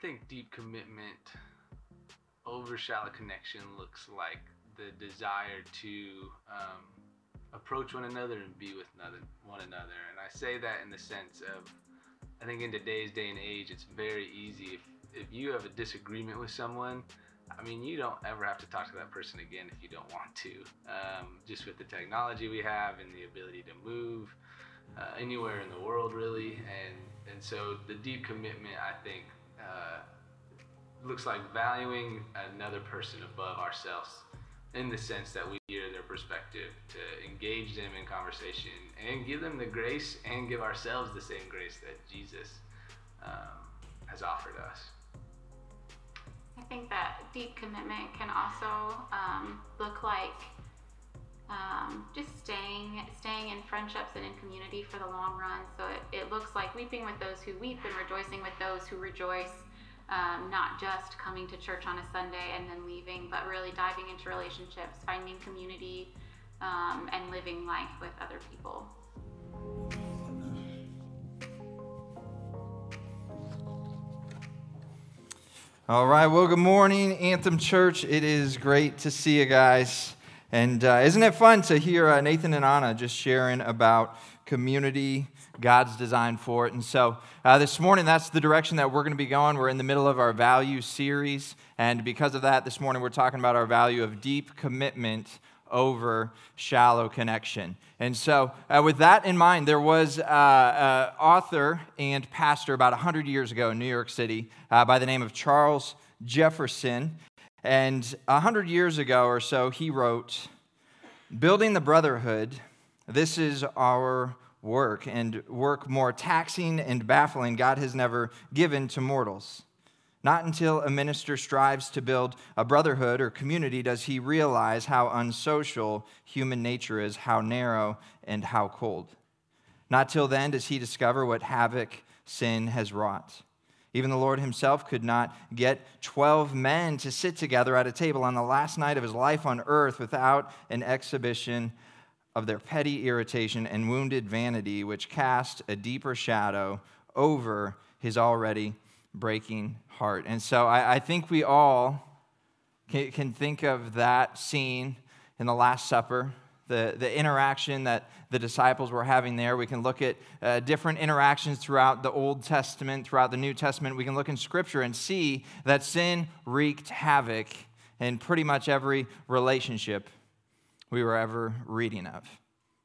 think deep commitment over shallow connection looks like the desire to um, approach one another and be with another, one another. And I say that in the sense of, I think in today's day and age, it's very easy if, if you have a disagreement with someone, I mean, you don't ever have to talk to that person again if you don't want to. Um, just with the technology we have and the ability to move uh, anywhere in the world, really. And, and so the deep commitment, I think, uh, looks like valuing another person above ourselves in the sense that we hear their perspective, to engage them in conversation and give them the grace and give ourselves the same grace that Jesus um, has offered us. I think that deep commitment can also um, look like um, just staying staying in friendships and in community for the long run. So it, it looks like weeping with those who weep and rejoicing with those who rejoice um, not just coming to church on a Sunday and then leaving, but really diving into relationships, finding community, um, and living life with other people. All right, well, good morning, Anthem Church. It is great to see you guys. And uh, isn't it fun to hear uh, Nathan and Anna just sharing about community, God's design for it? And so uh, this morning, that's the direction that we're going to be going. We're in the middle of our value series. And because of that, this morning we're talking about our value of deep commitment over shallow connection. And so, uh, with that in mind, there was an uh, uh, author and pastor about 100 years ago in New York City uh, by the name of Charles Jefferson. And a hundred years ago or so, he wrote, Building the brotherhood, this is our work, and work more taxing and baffling God has never given to mortals. Not until a minister strives to build a brotherhood or community does he realize how unsocial human nature is, how narrow and how cold. Not till then does he discover what havoc sin has wrought. Even the Lord himself could not get 12 men to sit together at a table on the last night of his life on earth without an exhibition of their petty irritation and wounded vanity, which cast a deeper shadow over his already breaking heart. And so I, I think we all can, can think of that scene in the Last Supper the, the interaction that the disciples were having there. We can look at uh, different interactions throughout the Old Testament, throughout the New Testament. We can look in Scripture and see that sin wreaked havoc in pretty much every relationship we were ever reading of.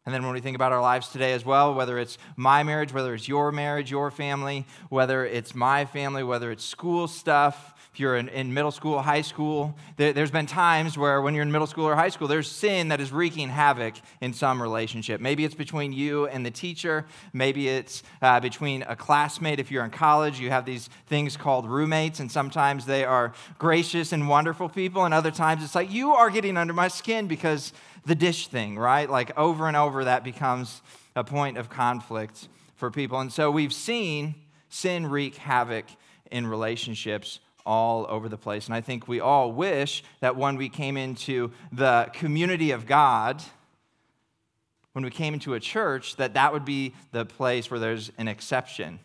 And then when we think about our lives today as well, whether it's my marriage, whether it's your marriage, your family, whether it's my family, whether it's school stuff, if you're in, in middle school, high school, there, has been times where when you're in middle school or high school, there's sin that is wreaking havoc in some relationship. Maybe it's between you and the teacher. Maybe it's uh, between a classmate. If you're in college, you have these things called roommates, and sometimes they are gracious and wonderful people, and other times it's like, you are getting under my skin because the dish thing, right? Like over and over, that becomes a point of conflict for people. And so we've seen sin wreak havoc in relationships all over the place. And I think we all wish that when we came into the community of God, when we came into a church, that that would be the place where there's an exception.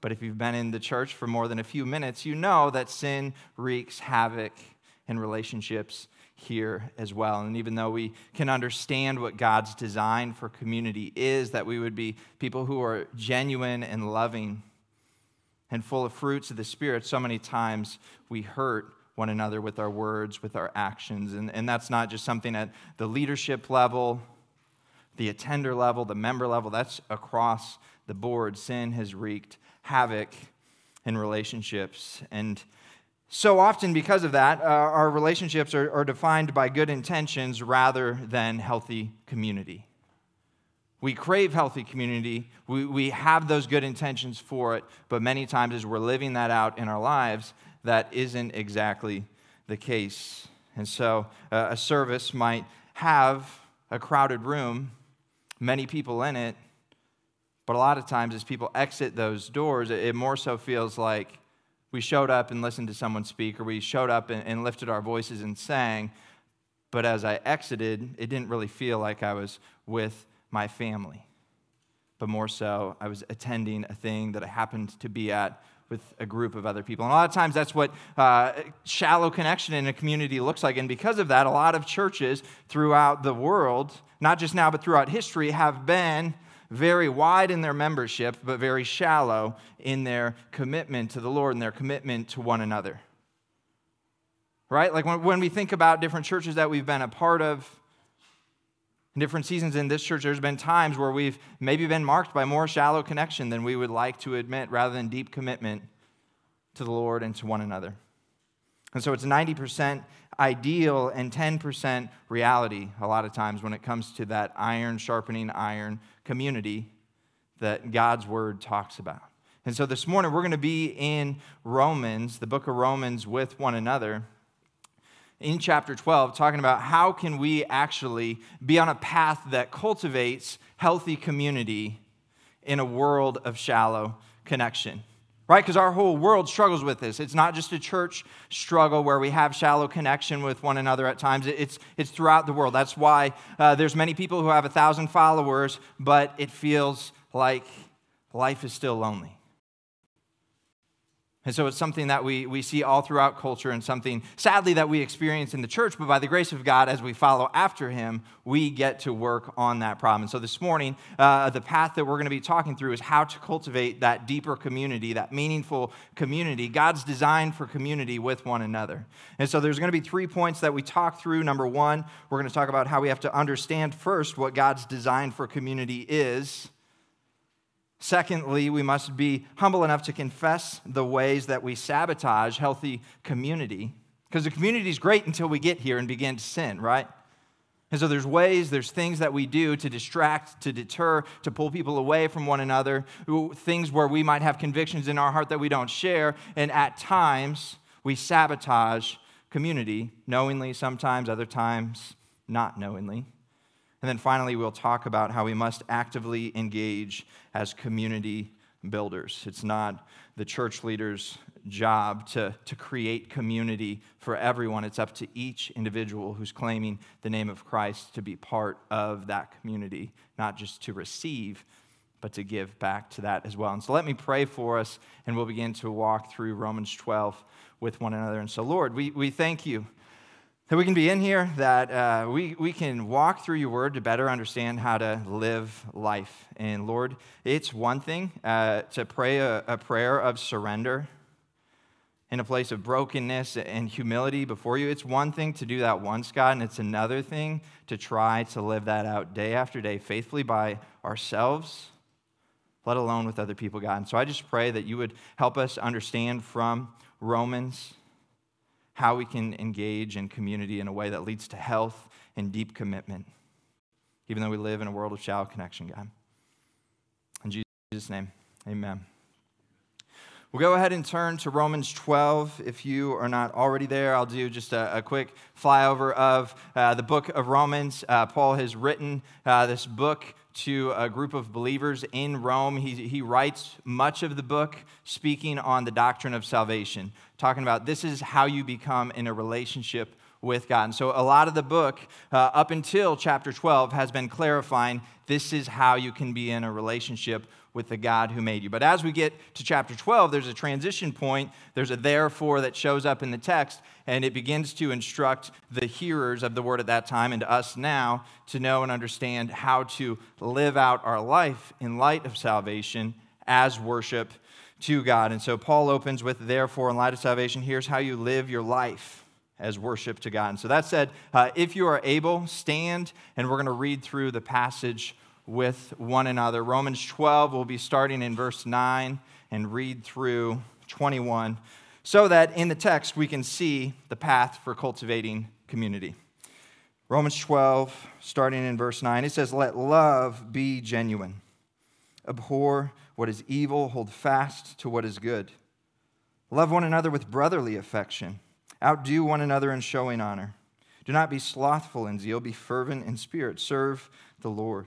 But if you've been in the church for more than a few minutes, you know that sin wreaks havoc in relationships here as well. And even though we can understand what God's design for community is, that we would be people who are genuine and loving and full of fruits of the Spirit, so many times we hurt one another with our words, with our actions. And, and that's not just something at the leadership level, the attender level, the member level, that's across the board. Sin has wreaked havoc in relationships. And so often, because of that, uh, our relationships are, are defined by good intentions rather than healthy community. We crave healthy community. We, we have those good intentions for it, but many times as we're living that out in our lives, that isn't exactly the case. And so uh, a service might have a crowded room, many people in it, but a lot of times as people exit those doors, it, it more so feels like we showed up and listened to someone speak, or we showed up and, and lifted our voices and sang, but as I exited, it didn't really feel like I was with my family, but more so, I was attending a thing that I happened to be at with a group of other people. And a lot of times that's what uh, shallow connection in a community looks like. And because of that, a lot of churches throughout the world, not just now, but throughout history, have been very wide in their membership, but very shallow in their commitment to the Lord and their commitment to one another. Right? Like when, when we think about different churches that we've been a part of, in different seasons in this church, there's been times where we've maybe been marked by more shallow connection than we would like to admit rather than deep commitment to the Lord and to one another. And so it's 90% ideal and 10% reality a lot of times when it comes to that iron sharpening iron community that God's word talks about. And so this morning we're going to be in Romans, the book of Romans with one another in chapter 12 talking about how can we actually be on a path that cultivates healthy community in a world of shallow connection right? Because our whole world struggles with this. It's not just a church struggle where we have shallow connection with one another at times. It's, it's throughout the world. That's why uh, there's many people who have a thousand followers but it feels like life is still lonely and so it's something that we, we see all throughout culture and something, sadly, that we experience in the church. But by the grace of God, as we follow after Him, we get to work on that problem. And so this morning, uh, the path that we're going to be talking through is how to cultivate that deeper community, that meaningful community, God's design for community with one another. And so there's going to be three points that we talk through. Number one, we're going to talk about how we have to understand first what God's design for community is. Secondly, we must be humble enough to confess the ways that we sabotage healthy community. Because the community is great until we get here and begin to sin, right? And so there's ways, there's things that we do to distract, to deter, to pull people away from one another, things where we might have convictions in our heart that we don't share. And at times, we sabotage community, knowingly sometimes, other times, not knowingly. And then finally, we'll talk about how we must actively engage as community builders. It's not the church leader's job to, to create community for everyone. It's up to each individual who's claiming the name of Christ to be part of that community, not just to receive, but to give back to that as well. And so let me pray for us, and we'll begin to walk through Romans 12 with one another. And so, Lord, we, we thank you that we can be in here, that uh, we, we can walk through your word to better understand how to live life. And Lord, it's one thing uh, to pray a, a prayer of surrender in a place of brokenness and humility before you. It's one thing to do that once, God, and it's another thing to try to live that out day after day faithfully by ourselves, let alone with other people, God. And so I just pray that you would help us understand from Romans how we can engage in community in a way that leads to health and deep commitment, even though we live in a world of shallow connection, God. In Jesus' name, amen. We'll go ahead and turn to Romans 12. If you are not already there, I'll do just a, a quick flyover of uh, the book of Romans. Uh, Paul has written uh, this book to a group of believers in Rome. He, he writes much of the book speaking on the doctrine of salvation, talking about this is how you become in a relationship with God. And so, a lot of the book, uh, up until chapter 12, has been clarifying this is how you can be in a relationship with the God who made you. But as we get to chapter 12, there's a transition point. There's a therefore that shows up in the text, and it begins to instruct the hearers of the word at that time and to us now to know and understand how to live out our life in light of salvation as worship to God. And so Paul opens with, therefore, in light of salvation, here's how you live your life as worship to God. And so that said, uh, if you are able, stand, and we're going to read through the passage with one another. Romans 12, we'll be starting in verse 9 and read through 21 so that in the text we can see the path for cultivating community. Romans 12, starting in verse 9, it says, Let love be genuine. Abhor what is evil, hold fast to what is good. Love one another with brotherly affection. Outdo one another in showing honor. Do not be slothful in zeal, be fervent in spirit. Serve the Lord.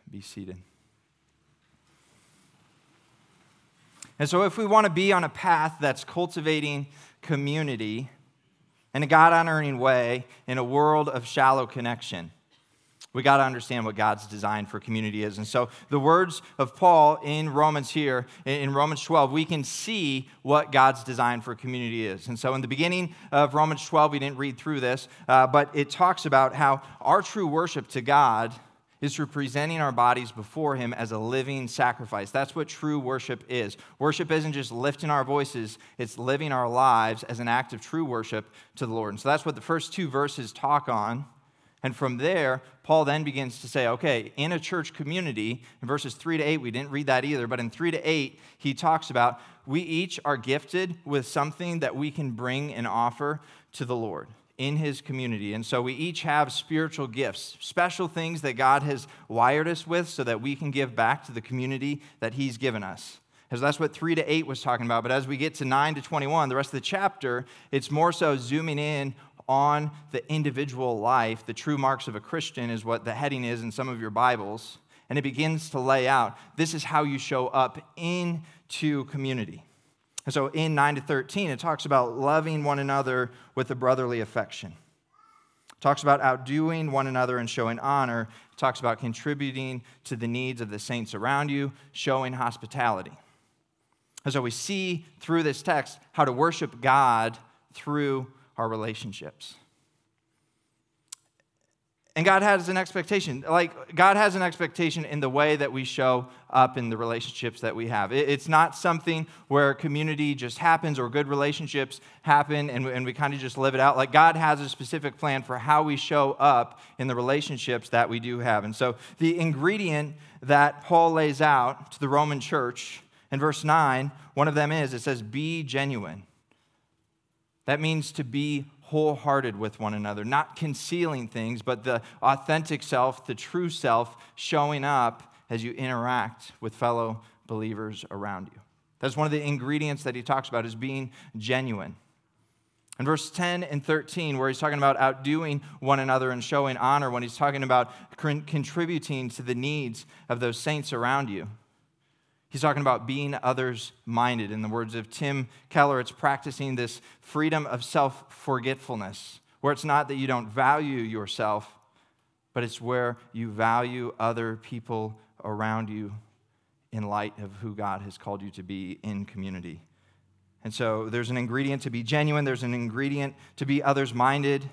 be seated. And so, if we want to be on a path that's cultivating community in a God honoring way in a world of shallow connection, we got to understand what God's design for community is. And so, the words of Paul in Romans here, in Romans 12, we can see what God's design for community is. And so, in the beginning of Romans 12, we didn't read through this, uh, but it talks about how our true worship to God is through presenting our bodies before Him as a living sacrifice. That's what true worship is. Worship isn't just lifting our voices, it's living our lives as an act of true worship to the Lord. And so, that's what the first two verses talk on. And from there, Paul then begins to say, okay, in a church community, in verses 3 to 8, we didn't read that either, but in 3 to 8, he talks about we each are gifted with something that we can bring and offer to the Lord in his community. And so we each have spiritual gifts, special things that God has wired us with so that we can give back to the community that he's given us. Because that's what 3 to 8 was talking about. But as we get to 9 to 21, the rest of the chapter, it's more so zooming in on the individual life, the true marks of a Christian is what the heading is in some of your Bibles. And it begins to lay out this is how you show up into community. And so in 9 to 13, it talks about loving one another with a brotherly affection. It talks about outdoing one another and showing honor. It talks about contributing to the needs of the saints around you, showing hospitality. And so we see through this text how to worship God through our relationships. And God has an expectation. Like, God has an expectation in the way that we show up in the relationships that we have. It's not something where community just happens or good relationships happen and, we kind of just live it out. Like, God has a specific plan for how we show up in the relationships that we do have. And so, the ingredient that Paul lays out to the Roman church in verse 9, one of them is it says, Be genuine. That means to be wholehearted with one another, not concealing things, but the authentic self, the true self, showing up as you interact with fellow believers around you. That's one of the ingredients that he talks about is being genuine. In verse 10 and 13, where he's talking about outdoing one another and showing honor, when he's talking about contributing to the needs of those saints around you, He's talking about being others minded. In the words of Tim Keller, it's practicing this freedom of self forgetfulness, where it's not that you don't value yourself, but it's where you value other people around you in light of who God has called you to be in community. And so there's an ingredient to be genuine, there's an ingredient to be others minded.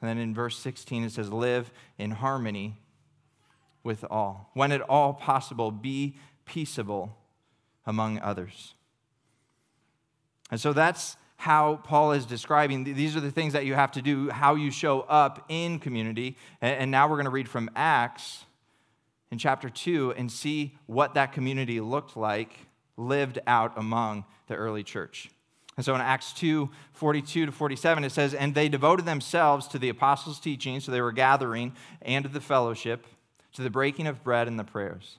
And then in verse 16, it says, live in harmony with all. When at all possible, be peaceable among others. And so that's how Paul is describing. These are the things that you have to do, how you show up in community. And now we're going to read from Acts in chapter 2 and see what that community looked like lived out among the early church. And so in Acts 2 42 to 47, it says, And they devoted themselves to the apostles' teaching, so they were gathering, and to the fellowship, to the breaking of bread and the prayers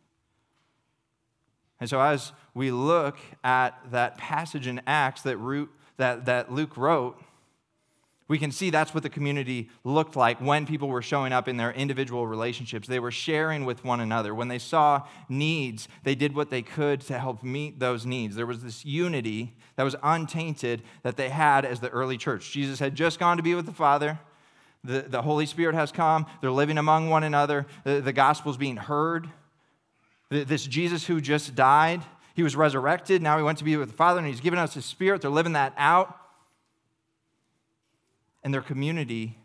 And so, as we look at that passage in Acts that, that, that Luke wrote, We can see that's what the community looked like when people were showing up in their individual relationships. They were sharing with one another. When they saw needs, they did what they could to help meet those needs. There was this unity that was untainted that they had as the early church. Jesus had just gone to be with the Father. The, the Holy Spirit has come. They're living among one another. The, the gospel's being heard. This Jesus who just died, he was resurrected. Now he went to be with the Father and he's given us his Spirit. They're living that out and their community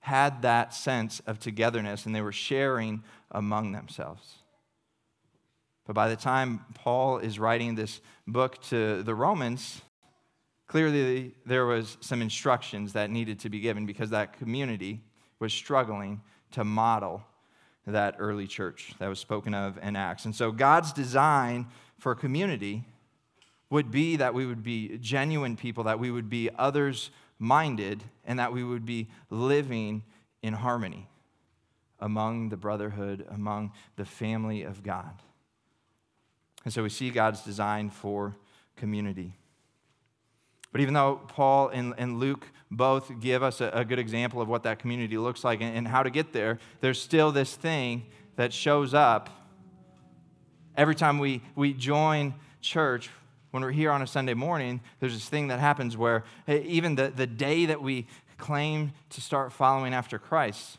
had that sense of togetherness and they were sharing among themselves. But by the time Paul is writing this book to the Romans, clearly there was some instructions that needed to be given because that community was struggling to model that early church that was spoken of in Acts. And so God's design for community would be that we would be genuine people, that we would be others minded and that we would be living in harmony among the brotherhood, among the family of God. And so we see God's design for community. But even though Paul and, and Luke both give us a, a, good example of what that community looks like and, and how to get there, there's still this thing that shows up every time we, we join church when we're here on a Sunday morning, there's this thing that happens where eh, even the, the day that we claim to start following after Christ,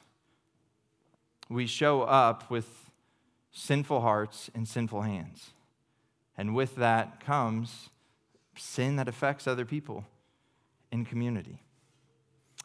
we show up with sinful hearts and sinful hands. And with that comes sin that affects other people in community.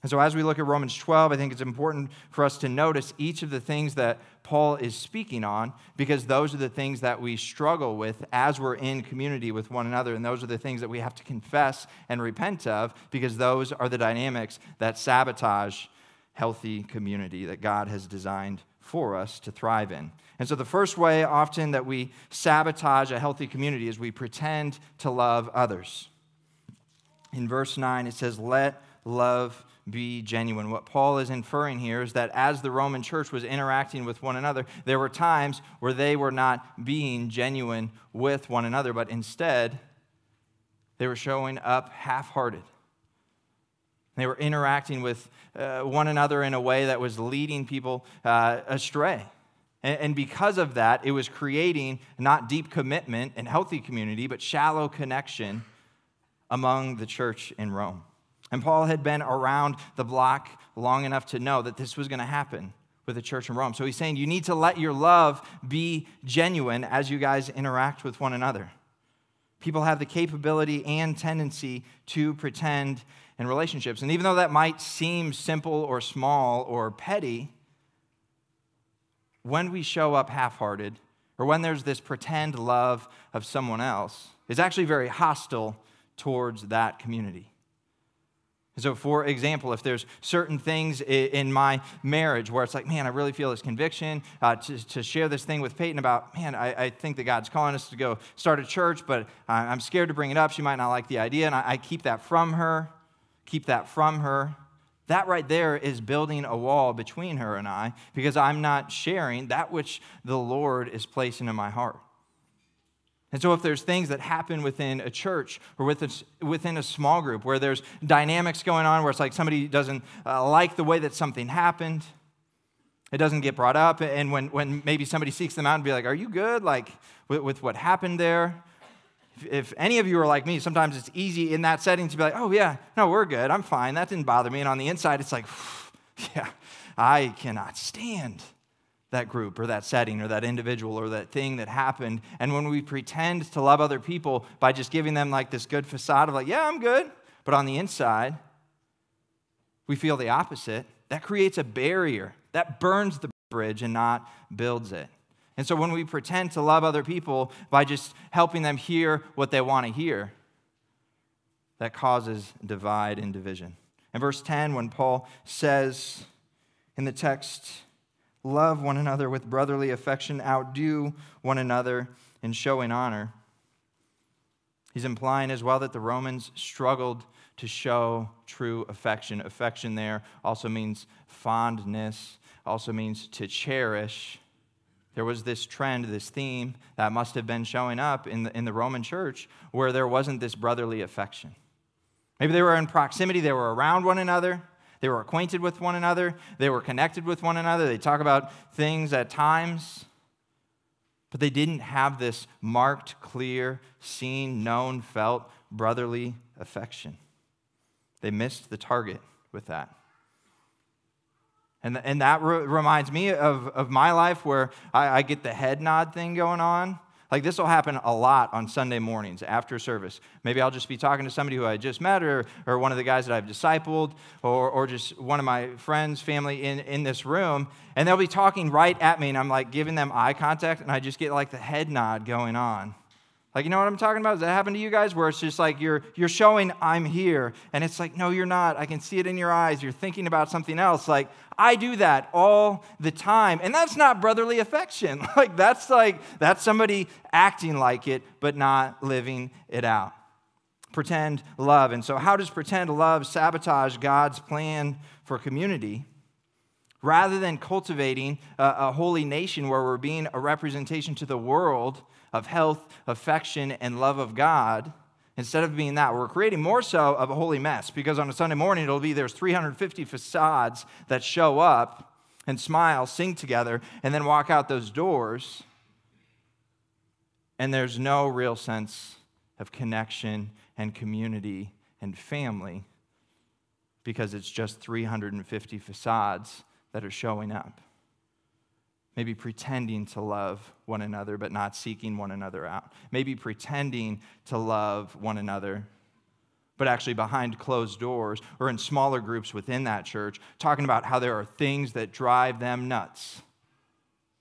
And so, as we look at Romans 12, I think it's important for us to notice each of the things that Paul is speaking on, because those are the things that we struggle with as we're in community with one another. And those are the things that we have to confess and repent of, because those are the dynamics that sabotage healthy community that God has designed for us to thrive in. And so, the first way often that we sabotage a healthy community is we pretend to love others. In verse 9, it says, Let love be genuine. What Paul is inferring here is that as the Roman church was interacting with one another, there were times where they were not being genuine with one another, but instead, they were showing up half hearted. They were interacting with uh, one another in a way that was leading people uh, astray. And, and because of that, it was creating not deep commitment and healthy community, but shallow connection among the church in Rome. And Paul had been around the block long enough to know that this was going to happen with the church in Rome. So he's saying you need to let your love be genuine as you guys interact with one another. People have the capability and tendency to pretend in relationships. And even though that might seem simple or small or petty, when we show up half hearted, or when there's this pretend love of someone else, is actually very hostile towards that community. So, for example, if there's certain things in my marriage where it's like, man, I really feel this conviction uh, to, to, share this thing with Peyton about, man, I, I, think that God's calling us to go start a church, but I'm scared to bring it up. She might not like the idea, and I, I keep that from her, keep that from her. That right there is building a wall between her and I because I'm not sharing that which the Lord is placing in my heart. And so, if there's things that happen within a church or within a small group where there's dynamics going on where it's like somebody doesn't uh, like the way that something happened, it doesn't get brought up. And when, when maybe somebody seeks them out and be like, Are you good? Like with, with what happened there? If, if any of you are like me, sometimes it's easy in that setting to be like, Oh, yeah, no, we're good. I'm fine. That didn't bother me. And on the inside, it's like, Yeah, I cannot stand that group or that setting or that individual or that thing that happened. And when we pretend to love other people by just giving them like this good facade of like, yeah, I'm good, but on the inside, we feel the opposite, that creates a barrier that burns the bridge and not builds it. And so when we pretend to love other people by just helping them hear what they want to hear, that causes divide and division. In verse 10, when Paul says in the text, love one another with brotherly affection, outdo one another in showing honor. He's implying as well that the Romans struggled to show true affection. Affection there also means fondness, also means to cherish. There was this trend, this theme that must have been showing up in the, in the Roman church where there wasn't this brotherly affection. Maybe they were in proximity, they were around one another, They were acquainted with one another. They were connected with one another. They talk about things at times. But they didn't have this marked, clear, seen, known, felt brotherly affection. They missed the target with that. And, and that re- reminds me of, of my life where I, I get the head nod thing going on. Like this will happen a lot on Sunday mornings after service. Maybe I'll just be talking to somebody who I just met or, or one of the guys that I've discipled or, or just one of my friends, family in, in this room, and they'll be talking right at me, and I'm like giving them eye contact, and I just get like the head nod going on. Like, you know what I'm talking about? Does that happen to you guys where it's just like you're, you're showing I'm here, and it's like, no, you're not. I can see it in your eyes. You're thinking about something else. Like, I do that all the time. And that's not brotherly affection. Like, that's like, that's somebody acting like it, but not living it out. Pretend love. And so, how does pretend love sabotage God's plan for community? Rather than cultivating a, a holy nation where we're being a representation to the world, of health, affection, and love of God, instead of being that, we're creating more so of a holy mess because on a Sunday morning it'll be there's 350 facades that show up and smile, sing together, and then walk out those doors. And there's no real sense of connection and community and family because it's just 350 facades that are showing up maybe pretending to love one another but not seeking one another out. Maybe pretending to love one another but actually behind closed doors or in smaller groups within that church, talking about how there are things that drive them nuts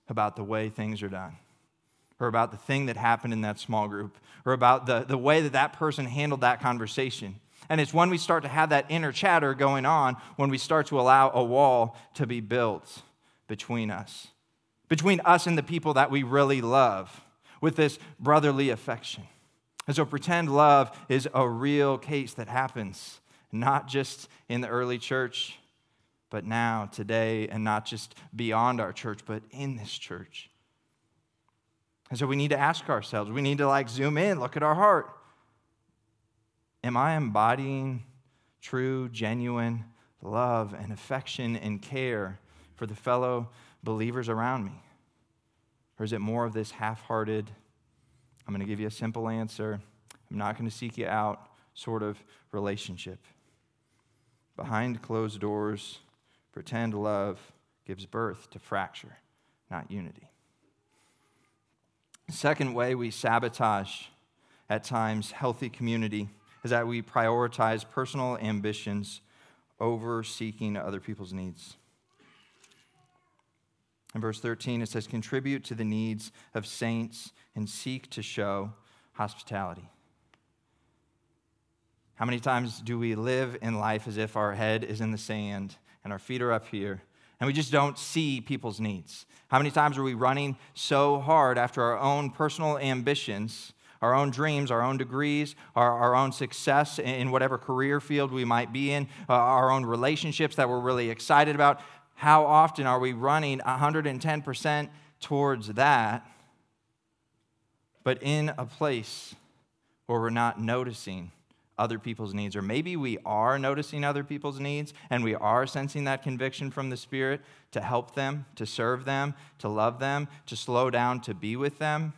about the way things are done, or about the thing that happened in that small group, or about the, the way that that person handled that conversation. And it's when we start to have that inner chatter going on when we start to allow a wall to be built between us between us and the people that we really love with this brotherly affection. And so, pretend love is a real case that happens, not just in the early church, but now, today, and not just beyond our church, but in this church. And so, we need to ask ourselves, we need to like zoom in, look at our heart. Am I embodying true, genuine love and affection and care for the fellow believers around me? Or is it more of this half hearted, I'm going to give you a simple answer, I'm not going to seek you out sort of relationship? Behind closed doors, pretend love gives birth to fracture, not unity. second way we sabotage at times healthy community is that we prioritize personal ambitions over seeking other people's needs. In verse 13, it says, Contribute to the needs of saints and seek to show hospitality. How many times do we live in life as if our head is in the sand and our feet are up here and we just don't see people's needs? How many times are we running so hard after our own personal ambitions, our own dreams, our own degrees, our, our own success in whatever career field we might be in, uh, our own relationships that we're really excited about? How often are we running 110% towards that, but in a place where we're not noticing other people's needs? Or maybe we are noticing other people's needs and we are sensing that conviction from the Spirit to help them, to serve them, to love them, to slow down, to be with them.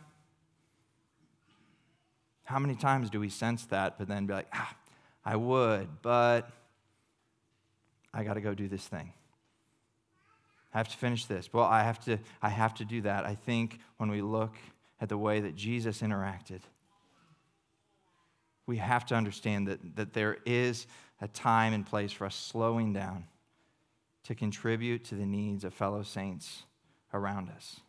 How many times do we sense that, but then be like, ah, I would, but I got to go do this thing? I have to finish this. Well, I have to, I have to do that. I think when we look at the way that Jesus interacted, we have to understand that, that there is a time and place for us slowing down to contribute to the needs of fellow saints around us,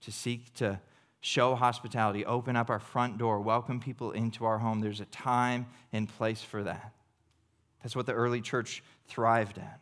to seek to show hospitality, open up our front door, welcome people into our home. There's a time and place for that. That's what the early church thrived at.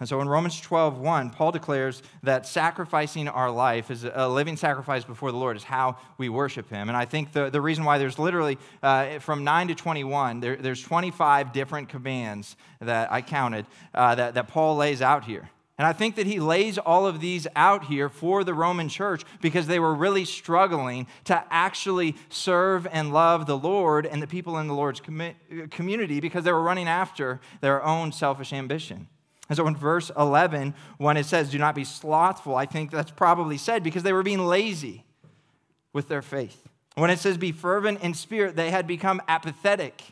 And so in Romans 12, 1, Paul declares that sacrificing our life is a living sacrifice before the Lord is how we worship him. And I think the, the reason why there's literally uh, from 9 to 21, there, there's 25 different commands that I counted uh, that, that Paul lays out here. And I think that he lays all of these out here for the Roman church because they were really struggling to actually serve and love the Lord and the people in the Lord's community because they were running after their own selfish ambition. And so in verse 11, when it says, do not be slothful, I think that's probably said because they were being lazy with their faith. When it says be fervent in spirit, they had become apathetic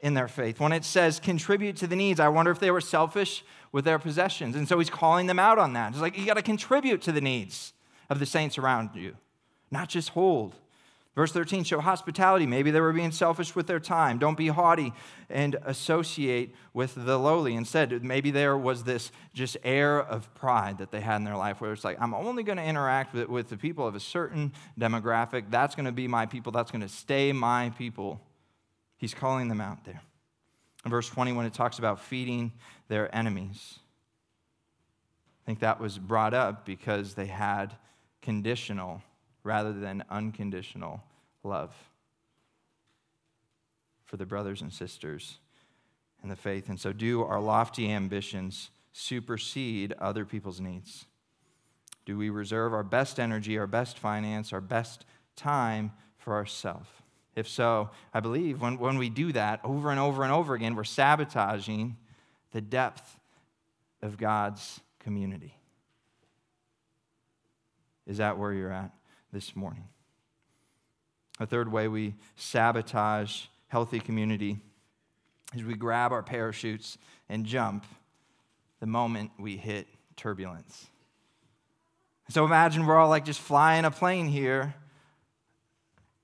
in their faith. When it says contribute to the needs, I wonder if they were selfish with their possessions. And so he's calling them out on that. He's like you got to contribute to the needs of the saints around you, not just hold. Verse 13, show hospitality. Maybe they were being selfish with their time. Don't be haughty and associate with the lowly. Instead, maybe there was this just air of pride that they had in their life where it's like, I'm only going to interact with, with the people of a certain demographic. That's going to be my people. That's going to stay my people. He's calling them out there. In verse 20, when it talks about feeding their enemies, I think that was brought up because they had conditional rather than unconditional love for the brothers and sisters in the faith. And so, do our lofty ambitions supersede other people's needs? Do we reserve our best energy, our best finance, our best time for ourselves? If so, I believe when, when we do that over and over and over again, we're sabotaging the depth of God's community. Is that where you're at this morning? A third way we sabotage healthy community is we grab our parachutes and jump the moment we hit turbulence. So imagine we're all like just flying a plane here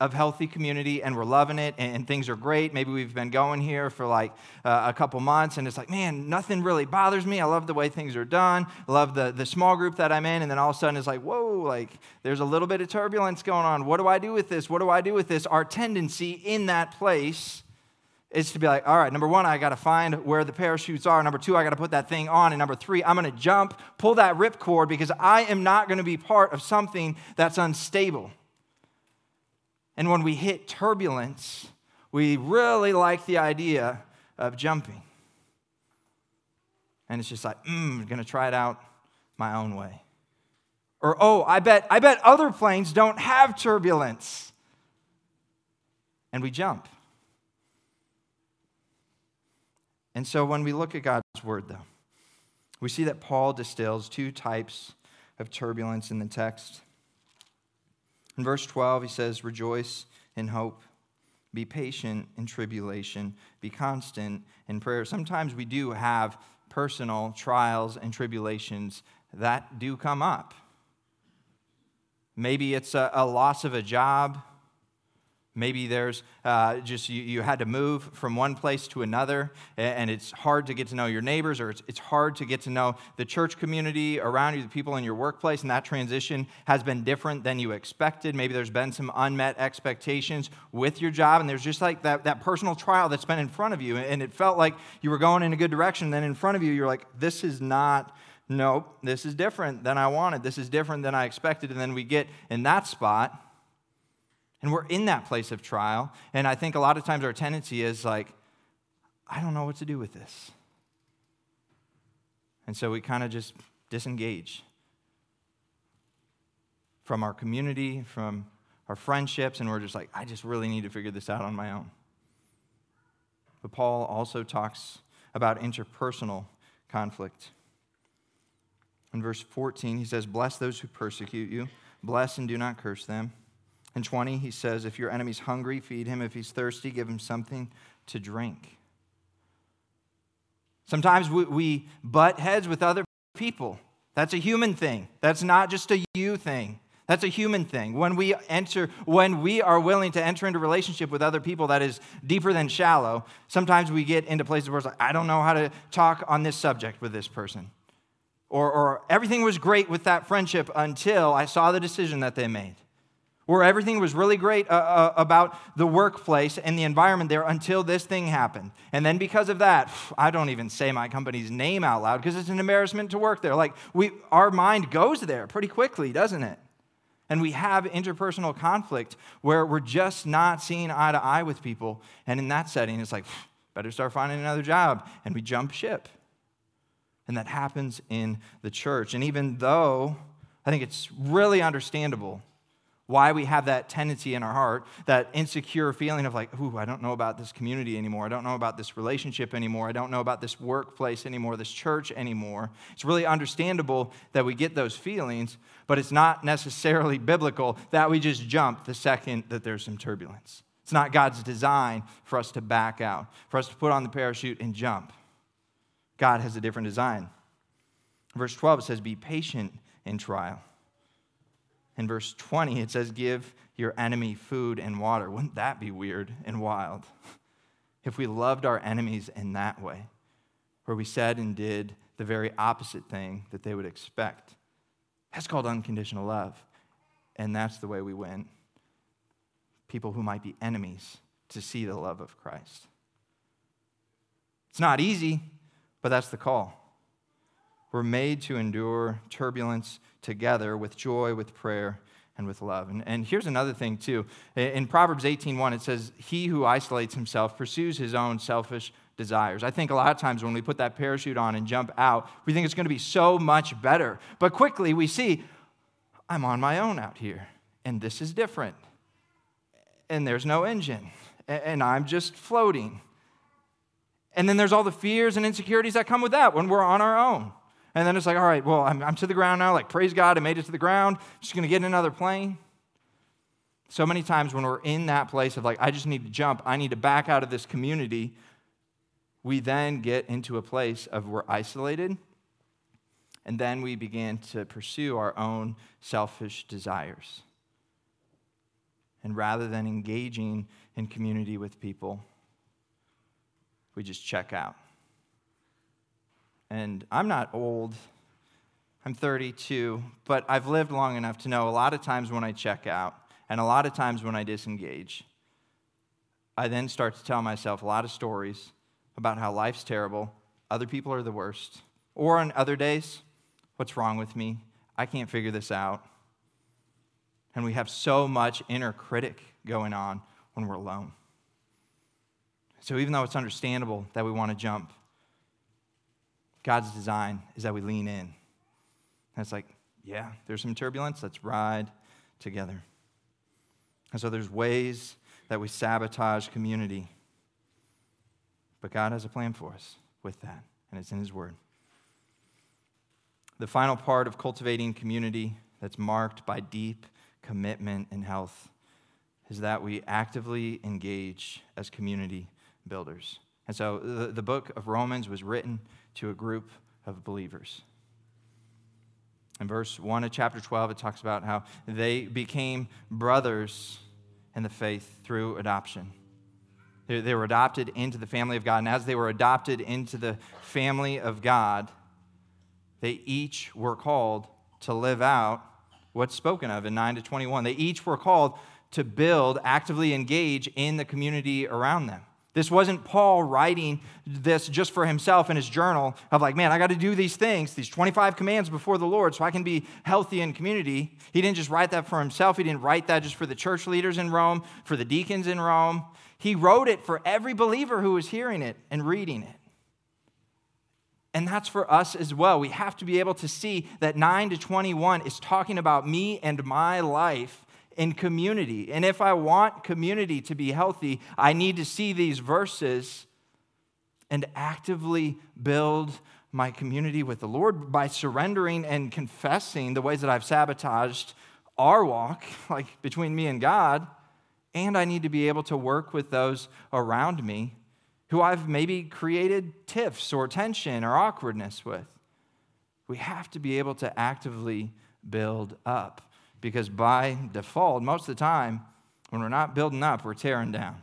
of healthy community and we're loving it and, things are great. Maybe we've been going here for like uh, a couple months and it's like, man, nothing really bothers me. I love the way things are done. I love the, the small group that I'm in. And then all of a sudden it's like, whoa, like there's a little bit of turbulence going on. What do I do with this? What do I do with this? Our tendency in that place is to be like, all right, number one, I got to find where the parachutes are. Number two, I got to put that thing on. And number three, I'm going to jump, pull that ripcord because I am not going to be part of something that's unstable. And when we hit turbulence, we really like the idea of jumping. And it's just like, mm, I'm going to try it out my own way. Or, oh, I bet, I bet other planes don't have turbulence. And we jump. And so when we look at God's word, though, we see that Paul distills two types of turbulence in the text. In verse 12, he says, Rejoice in hope, be patient in tribulation, be constant in prayer. Sometimes we do have personal trials and tribulations that do come up. Maybe it's a, a loss of a job. Maybe there's uh, just you, you, had to move from one place to another, and it's hard to get to know your neighbors, or it's, it's hard to get to know the church community around you, the people in your workplace, and that transition has been different than you expected. Maybe there's been some unmet expectations with your job, and there's just like that, that personal trial that's been in front of you, and it felt like you were going in a good direction. Then in front of you, you're like, this is not nope, this is different than I wanted. This is different than I expected. And then we get in that spot and we're in that place of trial. And I think a lot of times our tendency is like, I don't know what to do with this. And so we kind of just disengage from our community, from our friendships, and we're just like, I just really need to figure this out on my own. But Paul also talks about interpersonal conflict. In verse 14, he says, Bless those who persecute you, bless and do not curse them. In 20, he says, If your enemy's hungry, feed him. If he's thirsty, give him something to drink. Sometimes we, we butt heads with other people. That's a human thing. That's not just a you thing. That's a human thing. When we enter, when we are willing to enter into relationship with other people that is deeper than shallow, sometimes we get into places where it's like, I don't know how to talk on this subject with this person. Or, or everything was great with that friendship until I saw the decision that they made where everything was really great uh, uh, about the workplace and the environment there until this thing happened. And then because of that, I don't even say my company's name out loud because it's an embarrassment to work there. Like we our mind goes there pretty quickly, doesn't it? And we have interpersonal conflict where we're just not seeing eye to eye with people. And in that setting, it's like, better start finding another job. And we jump ship. And that happens in the church. And even though I think it's really understandable why we have that tendency in our heart, that insecure feeling of like, ooh, I don't know about this community anymore. I don't know about this relationship anymore. I don't know about this workplace anymore, this church anymore. It's really understandable that we get those feelings, but it's not necessarily biblical that we just jump the second that there's some turbulence. It's not God's design for us to back out, for us to put on the parachute and jump. God has a different design. Verse 12, it says, Be patient in trial in verse 20, it says, Give your enemy food and water. Wouldn't that be weird and wild? If we loved our enemies in that way, where we said and did the very opposite thing that they would expect. That's called unconditional love. And that's the way we win people who might be enemies to see the love of Christ. It's not easy, but that's the call. We're made to endure turbulence together with joy, with prayer, and with love. And, and here's another thing, too. In Proverbs 18.1, it says, He who isolates himself pursues his own selfish desires. I think a lot of times when we put that parachute on and jump out, we think it's going to be so much better. But quickly we see, I'm on my own out here, and this is different. And there's no engine, and I'm just floating. And then there's all the fears and insecurities that come with that when we're on our own. And then it's like, all right, well, I'm, I'm to the ground now. Like, praise God, I made it to the ground. I'm just going to get in another plane. So many times when we're in that place of like, I just need to jump, I need to back out of this community, we then get into a place of we're isolated. And then we begin to pursue our own selfish desires. And rather than engaging in community with people, we just check out. And I'm not old, I'm 32, but I've lived long enough to know a lot of times when I check out and a lot of times when I disengage, I then start to tell myself a lot of stories about how life's terrible, other people are the worst. Or on other days, what's wrong with me? I can't figure this out. And we have so much inner critic going on when we're alone. So even though it's understandable that we want to jump, God's design is that we lean in. And it's like, yeah, there's some turbulence. Let's ride together. And so there's ways that we sabotage community. But God has a plan for us with that, and it's in His Word. The final part of cultivating community that's marked by deep commitment and health is that we actively engage as community builders. And so the, the book of Romans was written to a group of believers. In verse 1 of chapter 12, it talks about how they became brothers in the faith through adoption. They, were adopted into the family of God. And as they were adopted into the family of God, they each were called to live out what's spoken of in 9 to 21. They each were called to build, actively engage in the community around them. This wasn't Paul writing this just for himself in his journal of like, man, I got to do these things, these 25 commands before the Lord so I can be healthy in community. He didn't just write that for himself. He didn't write that just for the church leaders in Rome, for the deacons in Rome. He wrote it for every believer who was hearing it and reading it. And that's for us as well. We have to be able to see that 9 to 21 is talking about me and my life in community. And if I want community to be healthy, I need to see these verses and actively build my community with the Lord by surrendering and confessing the ways that I've sabotaged our walk, like between me and God. And I need to be able to work with those around me who I've maybe created tiffs or tension or awkwardness with. We have to be able to actively build up because by default, most of the time, when we're not building up, we're tearing down.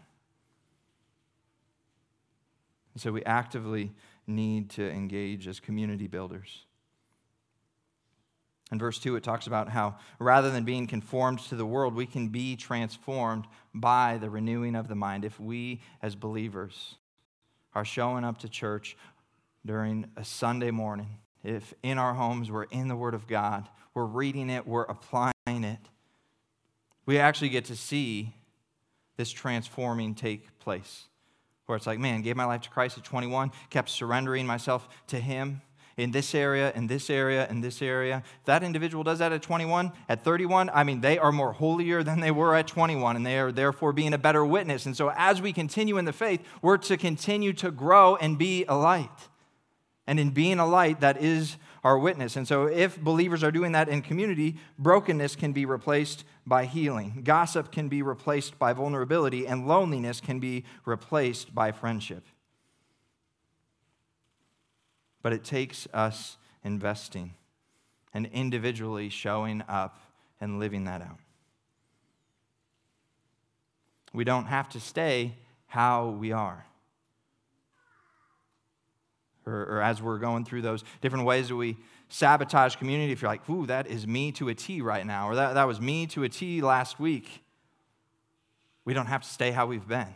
And so we actively need to engage as community builders. In verse 2, it talks about how rather than being conformed to the world, we can be transformed by the renewing of the mind. If we, as believers, are showing up to church during a Sunday morning, if in our homes we're in the Word of God, we're reading it, we're applying it, we actually get to see this transforming take place. Where it's like, man, gave my life to Christ at 21, kept surrendering myself to Him. in this area, in this area, in this area. If that individual does that at 21, at 31, I mean, they are more holier than they were at 21, and they are therefore being a better witness. And so, as we continue in the faith, we're to continue to grow and be a light. And in being a light, that is our witness. And so, if believers are doing that in community, brokenness can be replaced by healing, gossip can be replaced by vulnerability, and loneliness can be replaced by friendship but it takes us investing and individually showing up and living that out. We don't have to stay how we are. Or, or, as we're going through those different ways that we sabotage community, if you're like, ooh, that is me to a T right now, or that, that was me to a T last week, we don't have to stay how we've been.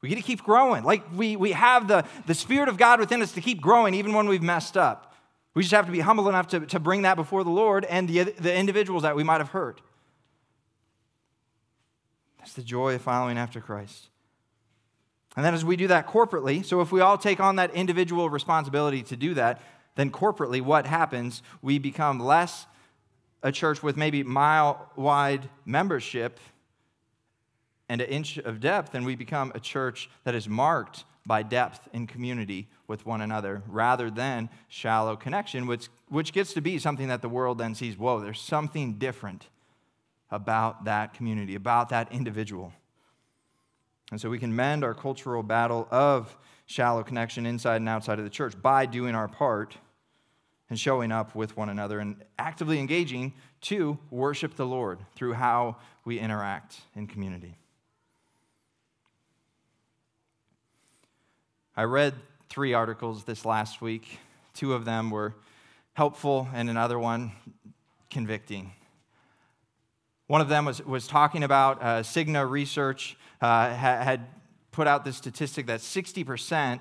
We get to keep growing. Like we, we have the, the Spirit of God within us to keep growing even when we've messed up. We just have to be humble enough to, to bring that before the Lord and the, the individuals that we might have hurt. That's the joy of following after Christ. And then as we do that corporately, so if we all take on that individual responsibility to do that, then corporately, what happens? We become less a church with maybe mile wide membership and an inch of depth, and we become a church that is marked by depth in community with one another rather than shallow connection, which, which gets to be something that the world then sees whoa, there's something different about that community, about that individual. And so we can mend our cultural battle of shallow connection inside and outside of the church by doing our part and showing up with one another and actively engaging to worship the Lord through how we interact in community. I read three articles this last week. Two of them were helpful, and another one convicting. One of them was, was talking about uh, Cigna Research uh, had put out this statistic that 60%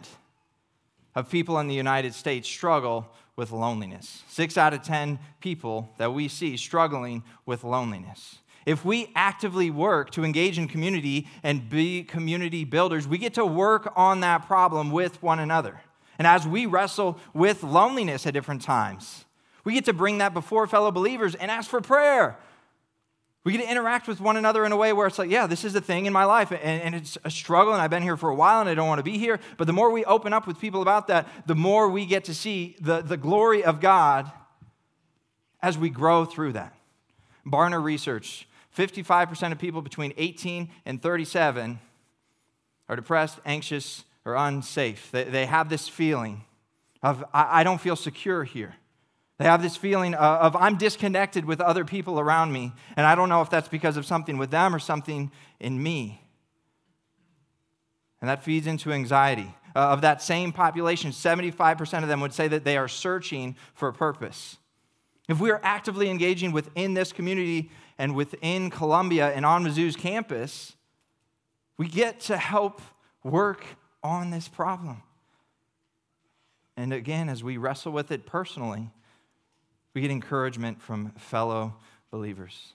of people in the United States struggle with loneliness. Six out of 10 people that we see struggling with loneliness. If we actively work to engage in community and be community builders, we get to work on that problem with one another. And as we wrestle with loneliness at different times, we get to bring that before fellow believers and ask for prayer. We get to interact with one another in a way where it's like, yeah, this is the thing in my life, and, and, it's a struggle, and I've been here for a while, and I don't want to be here. But the more we open up with people about that, the more we get to see the, the glory of God as we grow through that. Barna Research 55% of people between 18 and 37 are depressed, anxious, or unsafe. They, they have this feeling of, I, I don't feel secure here. They have this feeling of, I'm disconnected with other people around me, and I don't know if that's because of something with them or something in me. And that feeds into anxiety. Uh, of that same population, 75% of them would say that they are searching for a purpose. If we are actively engaging within this community and within Columbia and on Mizzou's campus, we get to help work on this problem. And again, as we wrestle with it personally, we get encouragement from fellow believers.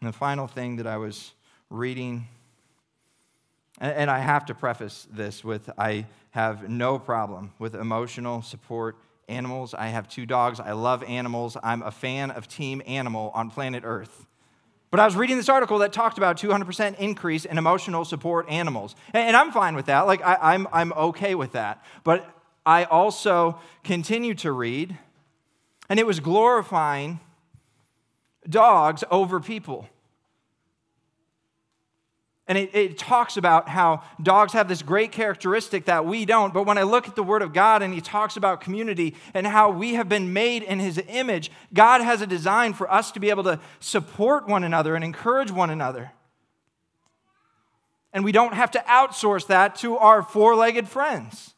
And the final thing that I was reading, and I have to preface this with I have no problem with emotional support animals. I have two dogs. I love animals. I'm a fan of Team Animal on planet Earth. But I was reading this article that talked about 200% increase in emotional support animals. And I'm fine with that. Like, I, I'm, I'm okay with that. But I also continue to read, and it was glorifying dogs over people. And it, it, talks about how dogs have this great characteristic that we don't. But when I look at the Word of God and he talks about community and how we have been made in his image, God has a design for us to be able to support one another and encourage one another. And we don't have to outsource that to our four legged friends.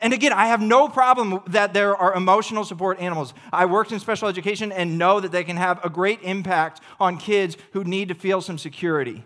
And again, I have no problem that there are emotional support animals. I worked in special education and know that they can have a great impact on kids who need to feel some security.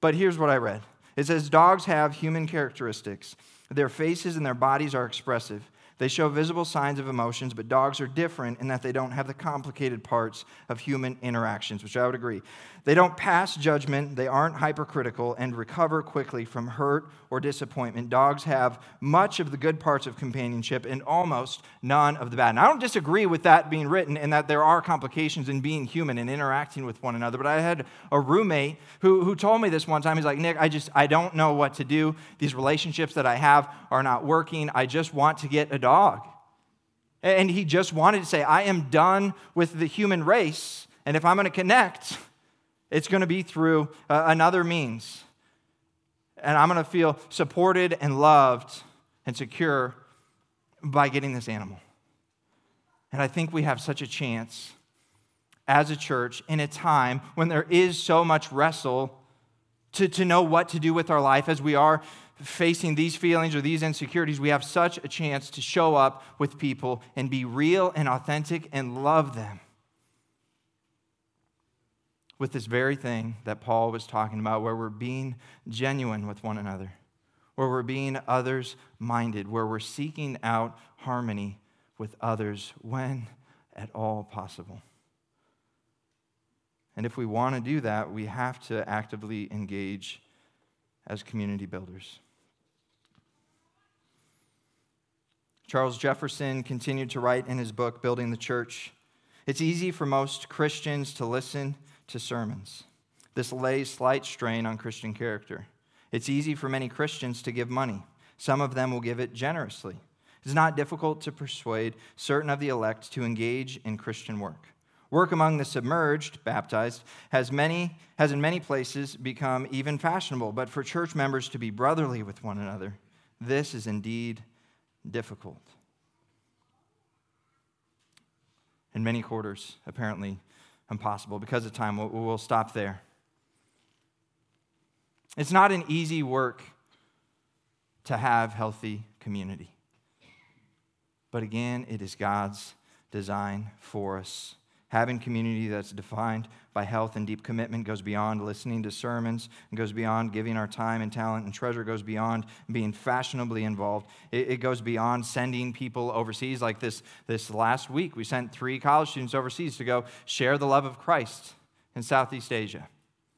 But here's what I read it says, Dogs have human characteristics. Their faces and their bodies are expressive. They show visible signs of emotions, but dogs are different in that they don't have the complicated parts of human interactions, which I would agree. They don't pass judgment, they aren't hypercritical, and recover quickly from hurt or disappointment. Dogs have much of the good parts of companionship and almost none of the bad. And I don't disagree with that being written and that there are complications in being human and interacting with one another, but I had a roommate who, who told me this one time. He's like, Nick, I just, I don't know what to do. These relationships that I have are not working. I just want to get a dog. And he just wanted to say, I am done with the human race. And if I'm going to connect, it's going to be through uh, another means. And I'm going to feel supported and loved and secure by getting this animal. And I think we have such a chance as a church in a time when there is so much wrestle to, to know what to do with our life as we are facing these feelings or these insecurities. We have such a chance to show up with people and be real and authentic and love them with this very thing that Paul was talking about, where we're being genuine with one another, where we're being others minded, where we're seeking out harmony with others when at all possible. And if we want to do that, we have to actively engage as community builders. Charles Jefferson continued to write in his book, Building the Church It's easy for most Christians to listen to sermons. This lays slight strain on Christian character. It's easy for many Christians to give money. Some of them will give it generously. It's not difficult to persuade certain of the elect to engage in Christian work. Work among the submerged, baptized, has, many, has in many places become even fashionable, but for church members to be brotherly with one another, this is indeed difficult. In many quarters, apparently, impossible. Because of time, we'll, we'll stop there. It's not an easy work to have healthy community. But again, it is God's design for us Having community that's defined by health and deep commitment goes beyond listening to sermons goes beyond giving our time and talent and treasure, goes beyond being fashionably involved. It, it, goes beyond sending people overseas. Like this, this last week, we sent three college students overseas to go share the love of Christ in Southeast Asia.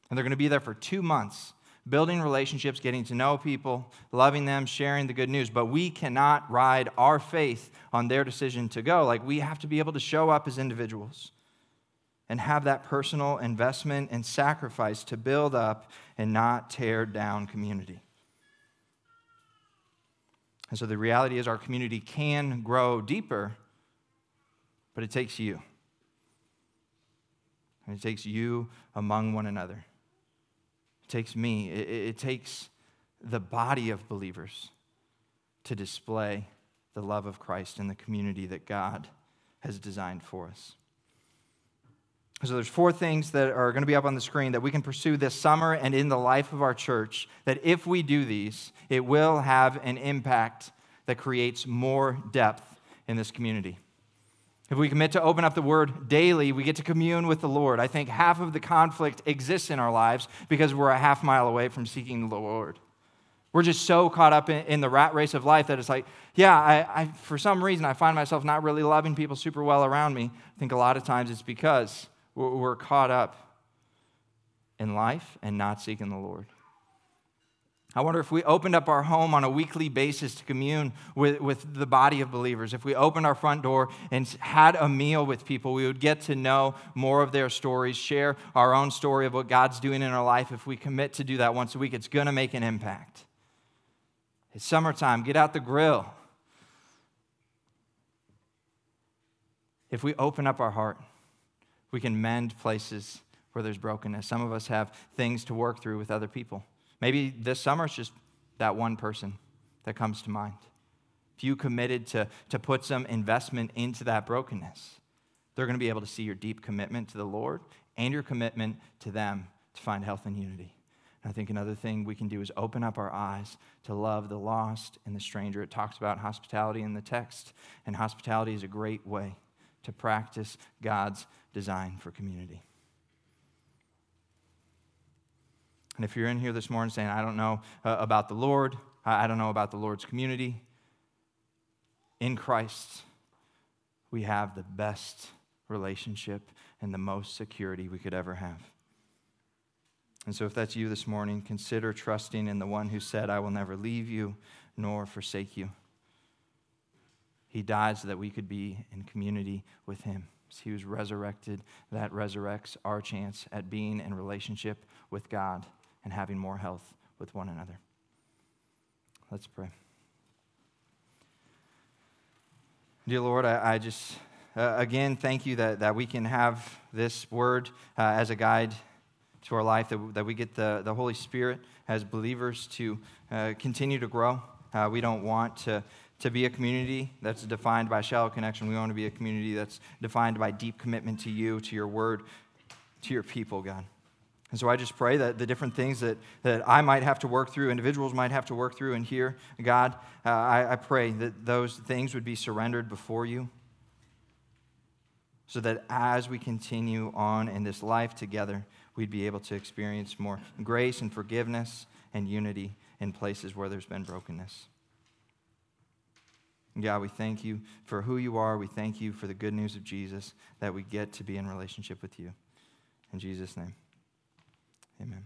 And they're going to be there for two months building relationships, getting to know people, loving them, sharing the good news. But we cannot ride our faith on their decision to go. Like we have to be able to show up as individuals and have that personal investment and sacrifice to build up and not tear down community. And so the reality is, our community can grow deeper, but it takes you. And it takes you among one another. It takes me. It, it takes the body of believers to display the love of Christ in the community that God has designed for us. So there's four things that are going to be up on the screen that we can pursue this summer and in the life of our church that if we do these, it will have an impact that creates more depth in this community. If we commit to open up the word daily, we get to commune with the Lord. I think half of the conflict exists in our lives because we're a half mile away from seeking the Lord. We're just so caught up in, the rat race of life that it's like, yeah, I, I, for some reason, I find myself not really loving people super well around me. I think a lot of times it's because we're caught up in life and not seeking the Lord. I wonder if we opened up our home on a weekly basis to commune with, with the body of believers, if we opened our front door and had a meal with people, we would get to know more of their stories, share our own story of what God's doing in our life. If we commit to do that once a week, it's going to make an impact. It's summertime, get out the grill. If we open up our heart, we can mend places where there's brokenness. Some of us have things to work through with other people. Maybe this summer it's just that one person that comes to mind. If you committed to, to put some investment into that brokenness, they're going to be able to see your deep commitment to the Lord and your commitment to them to find health and unity. And I think another thing we can do is open up our eyes to love the lost and the stranger. It talks about hospitality in the text, and hospitality is a great way to practice God's design for community. And if you're in here this morning saying, I don't know uh, about the Lord, I don't know about the Lord's community, in Christ, we have the best relationship and the most security we could ever have. And so, if that's you this morning, consider trusting in the one who said, I will never leave you nor forsake you. He died so that we could be in community with him. As he was resurrected, that resurrects our chance at being in relationship with God and having more health with one another. Let's pray. Dear Lord, I, I just, uh, again, thank you that, that we can have this word uh, as a guide to our life, that, that we get the, the Holy Spirit as believers to uh, continue to grow. Uh, we don't want to, to be a community that's defined by shallow connection. We want to be a community that's defined by deep commitment to you, to your word, to your people, God. And so I just pray that the different things that, that I might have to work through, individuals might have to work through and here, God, uh, I, I pray that those things would be surrendered before you so that as we continue on in this life together, we'd be able to experience more grace and forgiveness and unity in places where there's been brokenness. God, we thank you for who you are. We thank you for the good news of Jesus that we get to be in relationship with you. In Jesus' name, amen.